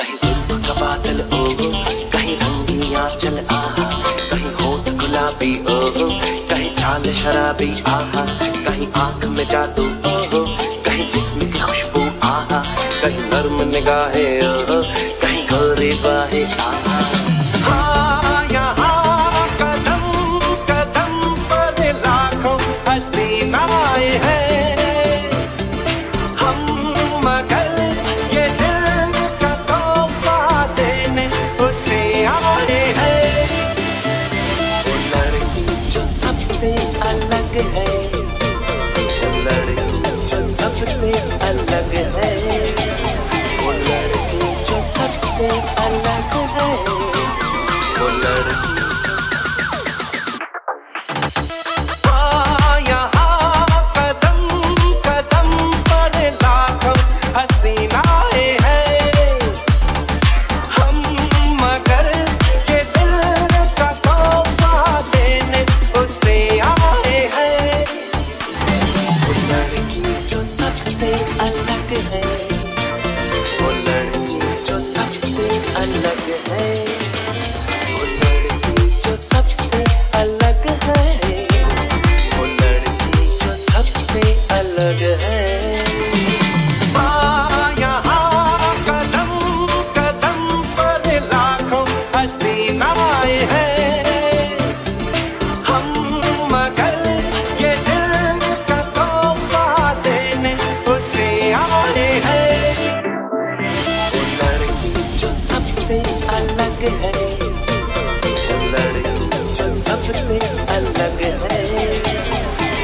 कहीं जुल्फ का बादल ओ कहीं रंगिया चल आहा, कहीं होठ गुलाबी ओ कहीं चाल शराबी आहा, कहीं आँख में जादू ओ कहीं जिस्म की खुशबू आहा, कहीं नर्म निगाहें ओ कहीं गोरे बाहें आहा। सबसे अलग है। वो लड़की जो सबसे अलग है। वो लड़की सबसे अलग है। वो लड़की जो सबसे अलग है। जो सबसे अलग है। जो सबसे अलग है। अलग है। वो लड़की जो सबसे अलग है।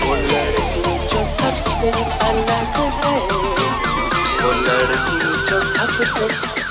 वो लड़की जो सबसे अलग है। वो लड़की जो सबसे